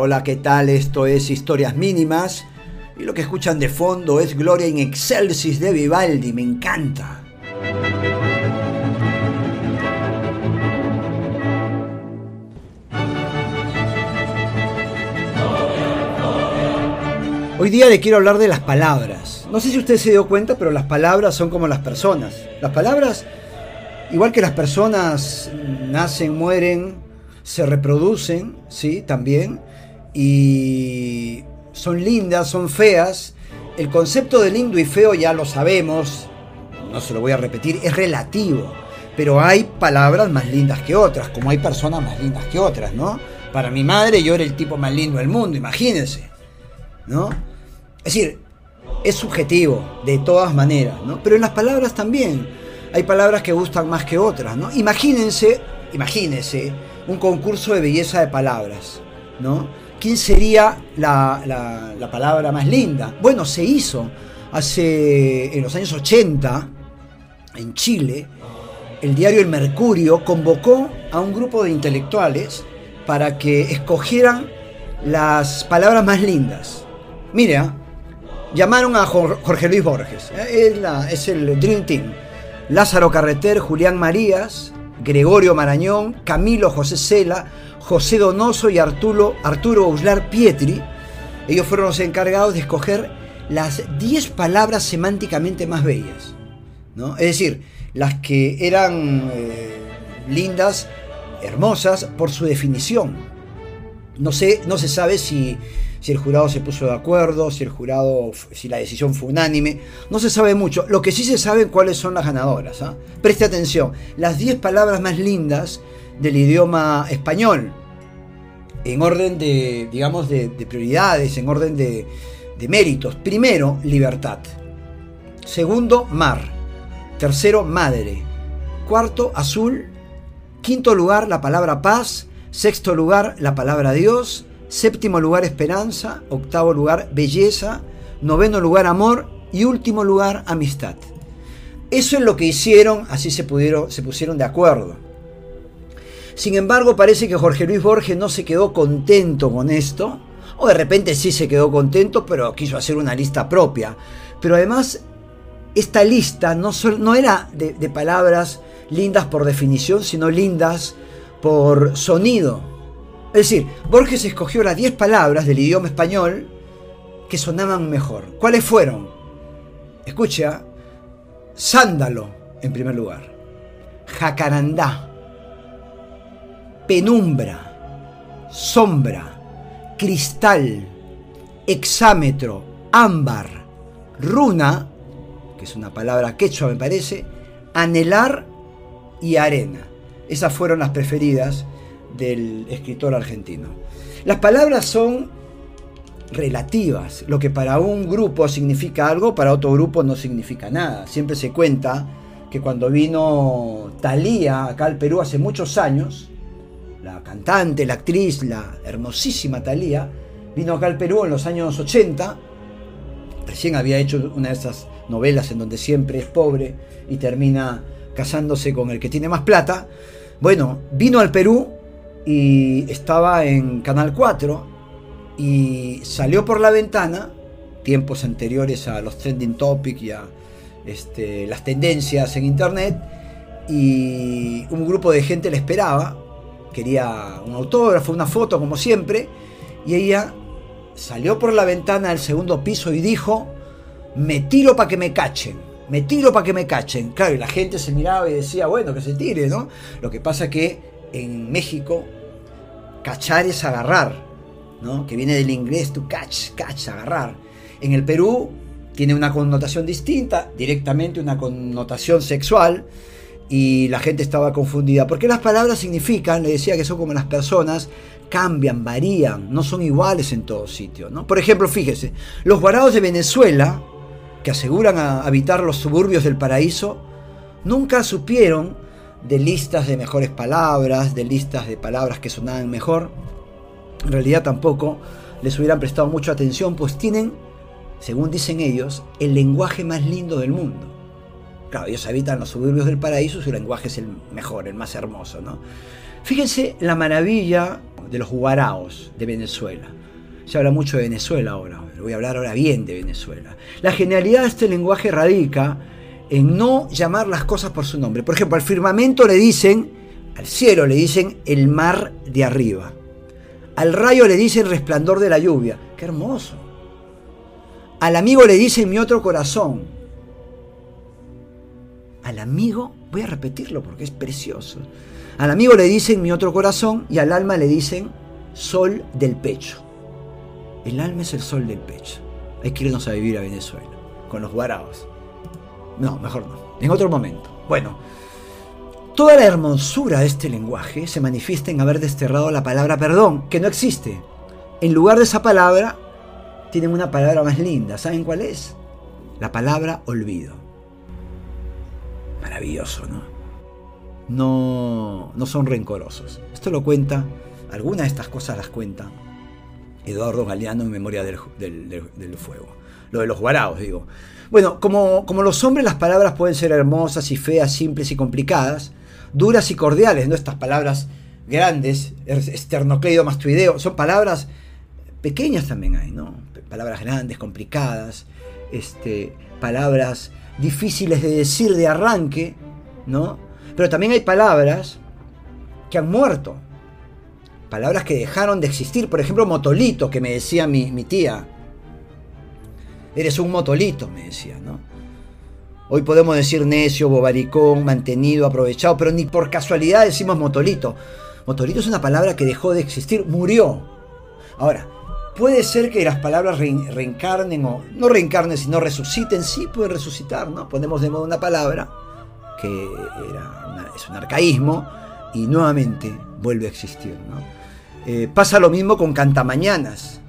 hola, ¿qué tal? Esto es Historias Mínimas. Y lo que escuchan de fondo es Gloria in Excelsis de Vivaldi, me encanta. Hoy día le quiero hablar de las palabras. No sé si usted se dio cuenta, pero las palabras son como las personas. Las palabras, igual que las personas, nacen, mueren, se reproducen, ¿sí? También, y son lindas, son feas. El concepto de lindo y feo ya lo sabemos, no se lo voy a repetir, es relativo, pero hay palabras más lindas que otras, como hay personas más lindas que otras, ¿no? Para mi madre yo era el tipo más lindo del mundo, imagínense, ¿no? Es decir, es subjetivo, de todas maneras, ¿no? Pero en las palabras también hay palabras que gustan más que otras, ¿no? Imagínense, imagínense un concurso de belleza de palabras, ¿no? ¿Quién sería la, palabra más linda? Bueno, se hizo hace, en los años 80, en Chile, el diario El Mercurio convocó a un grupo de intelectuales para que escogieran las palabras más lindas. Mire, ¿ah? llamaron a Jorge Luis Borges, ¿eh? es el Dream Team. Lázaro Carreter, Julián Marías, Gregorio Marañón, Camilo José Cela, José Donoso y Arturo, Arturo Uslar Pietri. Ellos fueron los encargados de escoger las 10 palabras semánticamente más bellas. ¿no? Es decir, las que eran eh, lindas, hermosas, por su definición. No, sé, no se sabe si si el jurado se puso de acuerdo, si el jurado, si la decisión fue unánime. No se sabe mucho. Lo que sí se sabe cuáles son las ganadoras. ¿ah? Preste atención. Las 10 palabras más lindas del idioma español. En orden de, digamos, de, prioridades, en orden de, de méritos. Primero, libertad. Segundo, mar. Tercero, madre. Cuarto, azul. Quinto lugar, la palabra paz. Sexto lugar, la palabra Dios. Séptimo lugar esperanza, octavo lugar belleza, noveno lugar amor y último lugar amistad. Eso es lo que hicieron, así se, pudieron, se pusieron de acuerdo. Sin embargo, parece que Jorge Luis Borges no se quedó contento con esto, o de repente sí se quedó contento, pero quiso hacer una lista propia. Pero además, esta lista no, no era de, de palabras lindas por definición, sino lindas por sonido. Es decir, Borges escogió las 10 palabras del idioma español que sonaban mejor. ¿Cuáles fueron? Escucha, sándalo en primer lugar, jacarandá, penumbra, sombra, cristal, exámetro, ámbar, runa, que es una palabra quechua me parece, anhelar y arena. Esas fueron las preferidas del escritor argentino. Las palabras son relativas. Lo que para un grupo significa algo, para otro grupo no significa nada. Siempre se cuenta que cuando vino Thalía acá al Perú hace muchos años, la cantante, la actriz, la hermosísima Thalía, vino acá al Perú en los años 80, recién había hecho una de esas novelas en donde siempre es pobre y termina casándose con el que tiene más plata. Bueno, vino al Perú y estaba en Canal 4 y salió por la ventana, tiempos anteriores a los trending topics y a este, las tendencias en internet, y un grupo de gente le esperaba, quería un autógrafo, una foto como siempre, y ella salió por la ventana del segundo piso y dijo, me tiro para que me cachen, me tiro para que me cachen. Claro, y la gente se miraba y decía, bueno, que se tire, ¿no? Lo que pasa que en México, cachar es agarrar, ¿no? que viene del inglés to catch, catch, agarrar. En el Perú tiene una connotación distinta, directamente una connotación sexual, y la gente estaba confundida. Porque las palabras significan, le decía que son como las personas, cambian, varían, no son iguales en todos sitios. ¿no? Por ejemplo, fíjese, los guarados de Venezuela, que aseguran habitar los suburbios del paraíso, nunca supieron de listas de mejores palabras, de listas de palabras que sonaban mejor. En realidad tampoco les hubieran prestado mucha atención, pues tienen, según dicen ellos, el lenguaje más lindo del mundo. Claro, ellos habitan los suburbios del paraíso, su lenguaje es el mejor, el más hermoso, ¿no? Fíjense la maravilla de los guaraos de Venezuela. Se habla mucho de Venezuela ahora, voy a hablar ahora bien de Venezuela. La genialidad de este lenguaje radica en no llamar las cosas por su nombre. Por ejemplo, al firmamento le dicen, al cielo le dicen el mar de arriba. Al rayo le dicen resplandor de la lluvia. Qué hermoso. Al amigo le dicen mi otro corazón. Al amigo, voy a repetirlo porque es precioso. Al amigo le dicen mi otro corazón y al alma le dicen sol del pecho. El alma es el sol del pecho. Hay que irnos a vivir a Venezuela, con los guaraos. No, mejor no. En otro momento. Bueno, toda la hermosura de este lenguaje se manifiesta en haber desterrado la palabra perdón, que no existe. En lugar de esa palabra, tienen una palabra más linda. ¿Saben cuál es? La palabra olvido. Maravilloso, ¿no? No, no son rencorosos. Esto lo cuenta, algunas de estas cosas las cuenta Eduardo Galeano en Memoria del, Fuego. Lo de los guaraos, digo. Bueno, como, como los hombres las palabras pueden ser hermosas y feas, simples y complicadas, duras y cordiales, ¿no? Estas palabras grandes, esternocleido mastoideo, son palabras pequeñas también hay, ¿no? Palabras grandes, complicadas, este, palabras difíciles de decir de arranque, ¿no? Pero también hay palabras que han muerto, palabras que dejaron de existir. Por ejemplo, motolito, que me decía mi, tía. Eres un motolito, me decía, ¿no? Hoy podemos decir necio, bobaricón, mantenido, aprovechado, pero ni por casualidad decimos motolito. Motolito es una palabra que dejó de existir, murió. Ahora, puede ser que las palabras reencarnen o no reencarnen, sino resuciten. Sí, pueden resucitar, ¿no? Ponemos de modo una palabra que es un arcaísmo y nuevamente vuelve a existir. Eh, pasa lo mismo con cantamañanas,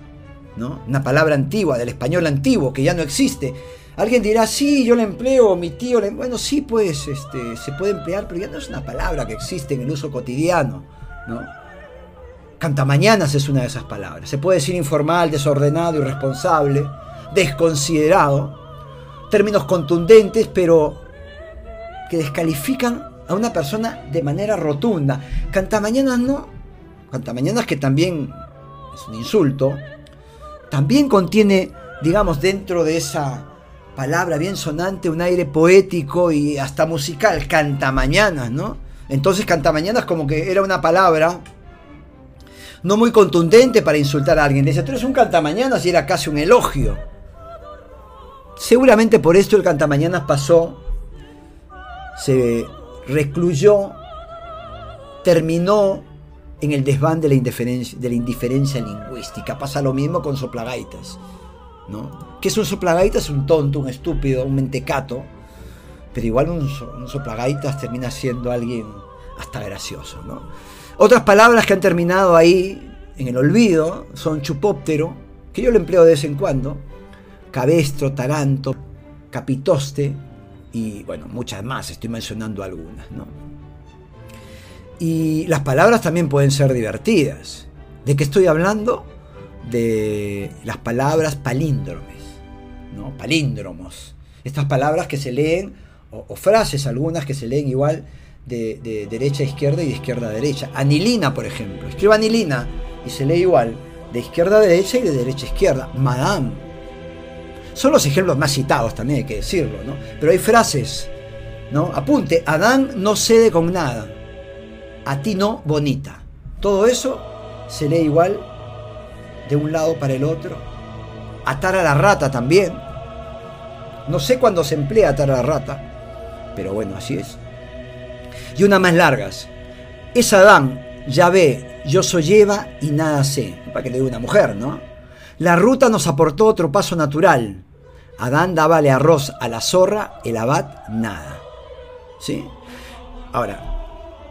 Una palabra antigua, del español antiguo, que ya no existe. Alguien dirá, sí, yo la empleo, mi tío Bueno, sí, pues, este, se puede emplear, pero ya no es una palabra que existe en el uso cotidiano, ¿no? Cantamañanas es una de esas palabras. Se puede decir informal, desordenado, irresponsable, desconsiderado. Términos contundentes, pero que descalifican a una persona de manera rotunda. Cantamañanas no, Mañanas, que también es un insulto, también contiene, digamos, dentro de esa palabra bien sonante, un aire poético y hasta musical, cantamañanas, ¿no? Entonces cantamañanas como que era una palabra no muy contundente para insultar a alguien. Dice, tú eres un cantamañanas y era casi un elogio. Seguramente por esto el cantamañanas pasó, se recluyó, terminó en el desván de la, indiferencia, lingüística. Pasa lo mismo con soplagaitas. ¿no? ¿Qué es un soplagaitas? Un tonto, un estúpido, un mentecato. Pero igual un, soplagaitas termina siendo alguien hasta gracioso. ¿no? Otras palabras que han terminado ahí en el olvido son chupóptero, que yo lo empleo de vez en cuando, cabestro, taranto, capitoste y bueno, muchas más, estoy mencionando algunas. ¿no? Y las palabras también pueden ser divertidas. ¿De qué estoy hablando? De las palabras palíndromes, ¿no? Palíndromos. Estas palabras que se leen, o, frases algunas que se leen igual de, derecha a izquierda y de izquierda a derecha. Anilina, por ejemplo. Escriba anilina y se lee igual de izquierda a derecha y de derecha a izquierda. Madame. Son los ejemplos más citados también, hay que decirlo, ¿no? Pero hay frases, ¿no? Apunte, Adán no cede con nada a ti no bonita. Todo eso se lee igual de un lado para el otro. Atar a la rata también. No sé cuándo se emplea atar a la rata, pero bueno, así es. Y una más largas. Es Adán, ya ve, yo soy Eva y nada sé. Para que le diga una mujer, ¿no? La ruta nos aportó otro paso natural. Adán dábale arroz a la zorra, el abad nada. ¿Sí? Ahora,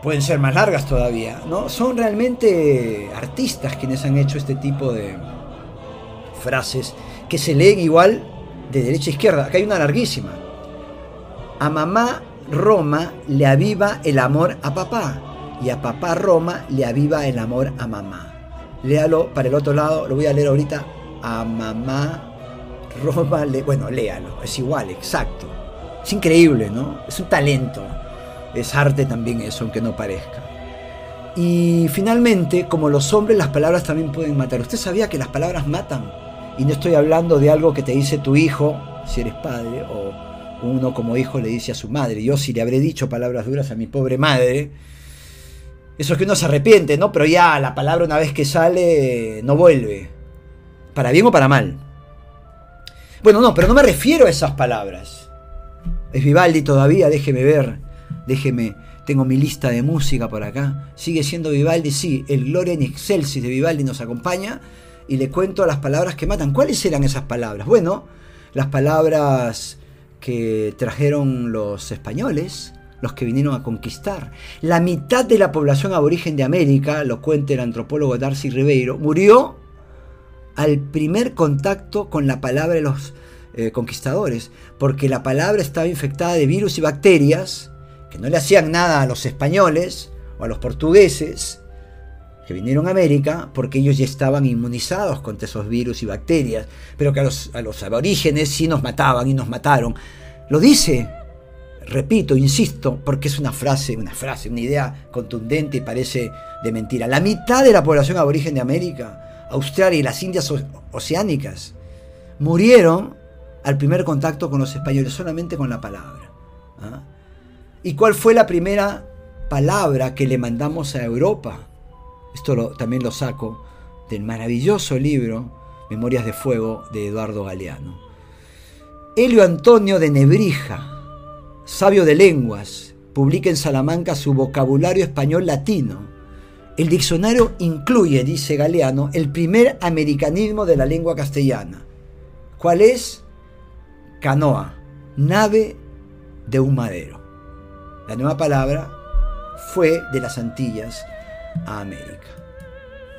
pueden ser más largas todavía, ¿no? Son realmente artistas quienes han hecho este tipo de frases que se leen igual de derecha a izquierda. Acá hay una larguísima. A mamá Roma le aviva el amor a papá y a papá Roma le aviva el amor a mamá. Léalo para el otro lado, lo voy a leer ahorita. A mamá Roma le... Bueno, léalo, es igual, exacto. Es increíble, ¿no? Es un talento es arte también eso, aunque no parezca. Y finalmente, como los hombres, las palabras también pueden matar. ¿Usted sabía que las palabras matan? Y no estoy hablando de algo que te dice tu hijo, si eres padre, o uno como hijo le dice a su madre. Yo si le habré dicho palabras duras a mi pobre madre, eso es que uno se arrepiente, ¿no? Pero ya la palabra una vez que sale no vuelve. Para bien o para mal. Bueno, no, pero no me refiero a esas palabras. Es Vivaldi todavía, déjeme ver, déjeme tengo mi lista de música por acá. Sigue siendo Vivaldi, sí. El Gloria in Excelsis de Vivaldi nos acompaña y le cuento las palabras que matan. ¿Cuáles eran esas palabras? Bueno, las palabras que trajeron los españoles, los que vinieron a conquistar. La mitad de la población aborigen de América, lo cuenta el antropólogo Darcy Ribeiro, murió al primer contacto con la palabra de los eh, conquistadores, porque la palabra estaba infectada de virus y bacterias que no le hacían nada a los españoles o a los portugueses que vinieron a América porque ellos ya estaban inmunizados contra esos virus y bacterias, pero que a los, aborígenes sí nos mataban y nos mataron. Lo dice, repito, insisto, porque es una frase, una frase, una idea contundente y parece de mentira. La mitad de la población aborigen de América, Australia y las Indias oceánicas murieron al primer contacto con los españoles, solamente con la palabra. ¿ah? ¿Y cuál fue la primera palabra que le mandamos a Europa? Esto también lo saco del maravilloso libro Memorias de Fuego de Eduardo Galeano. Helio Antonio de Nebrija, sabio de lenguas, publica en Salamanca su vocabulario español latino. El diccionario incluye, dice Galeano, el primer americanismo de la lengua castellana. ¿Cuál es? Canoa, nave de un madero. La nueva palabra fue de las Antillas a América.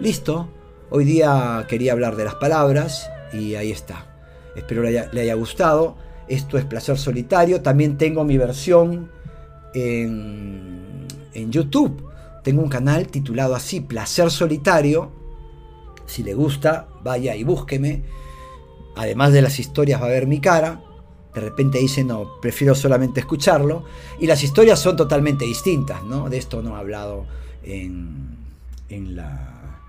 Listo, hoy día quería hablar de las palabras y ahí está. Espero le haya, gustado. Esto es Placer Solitario. También tengo mi versión en, en YouTube. Tengo un canal titulado así, Placer Solitario. Si le gusta, vaya y búsqueme. Además de las historias va a ver mi cara de repente dice, no, prefiero solamente escucharlo. Y las historias son totalmente distintas, ¿no? De esto no he hablado en, en, la,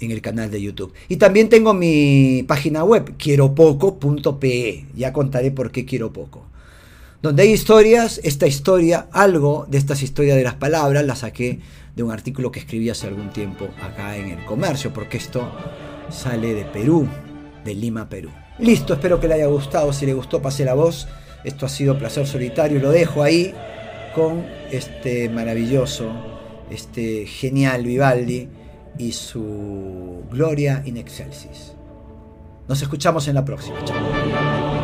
en el canal de YouTube. Y también tengo mi página web, quieropoco.pe. Ya contaré por qué quiero poco. Donde hay historias, esta historia, algo de estas historias de las palabras, la saqué de un artículo que escribí hace algún tiempo acá en el comercio, porque esto sale de Perú, de Lima, Perú. Listo, espero que le haya gustado. Si le gustó, pase la voz. Esto ha sido Placer Solitario. Lo dejo ahí con este maravilloso, este genial Vivaldi y su Gloria in Excelsis. Nos escuchamos en la próxima. Chao.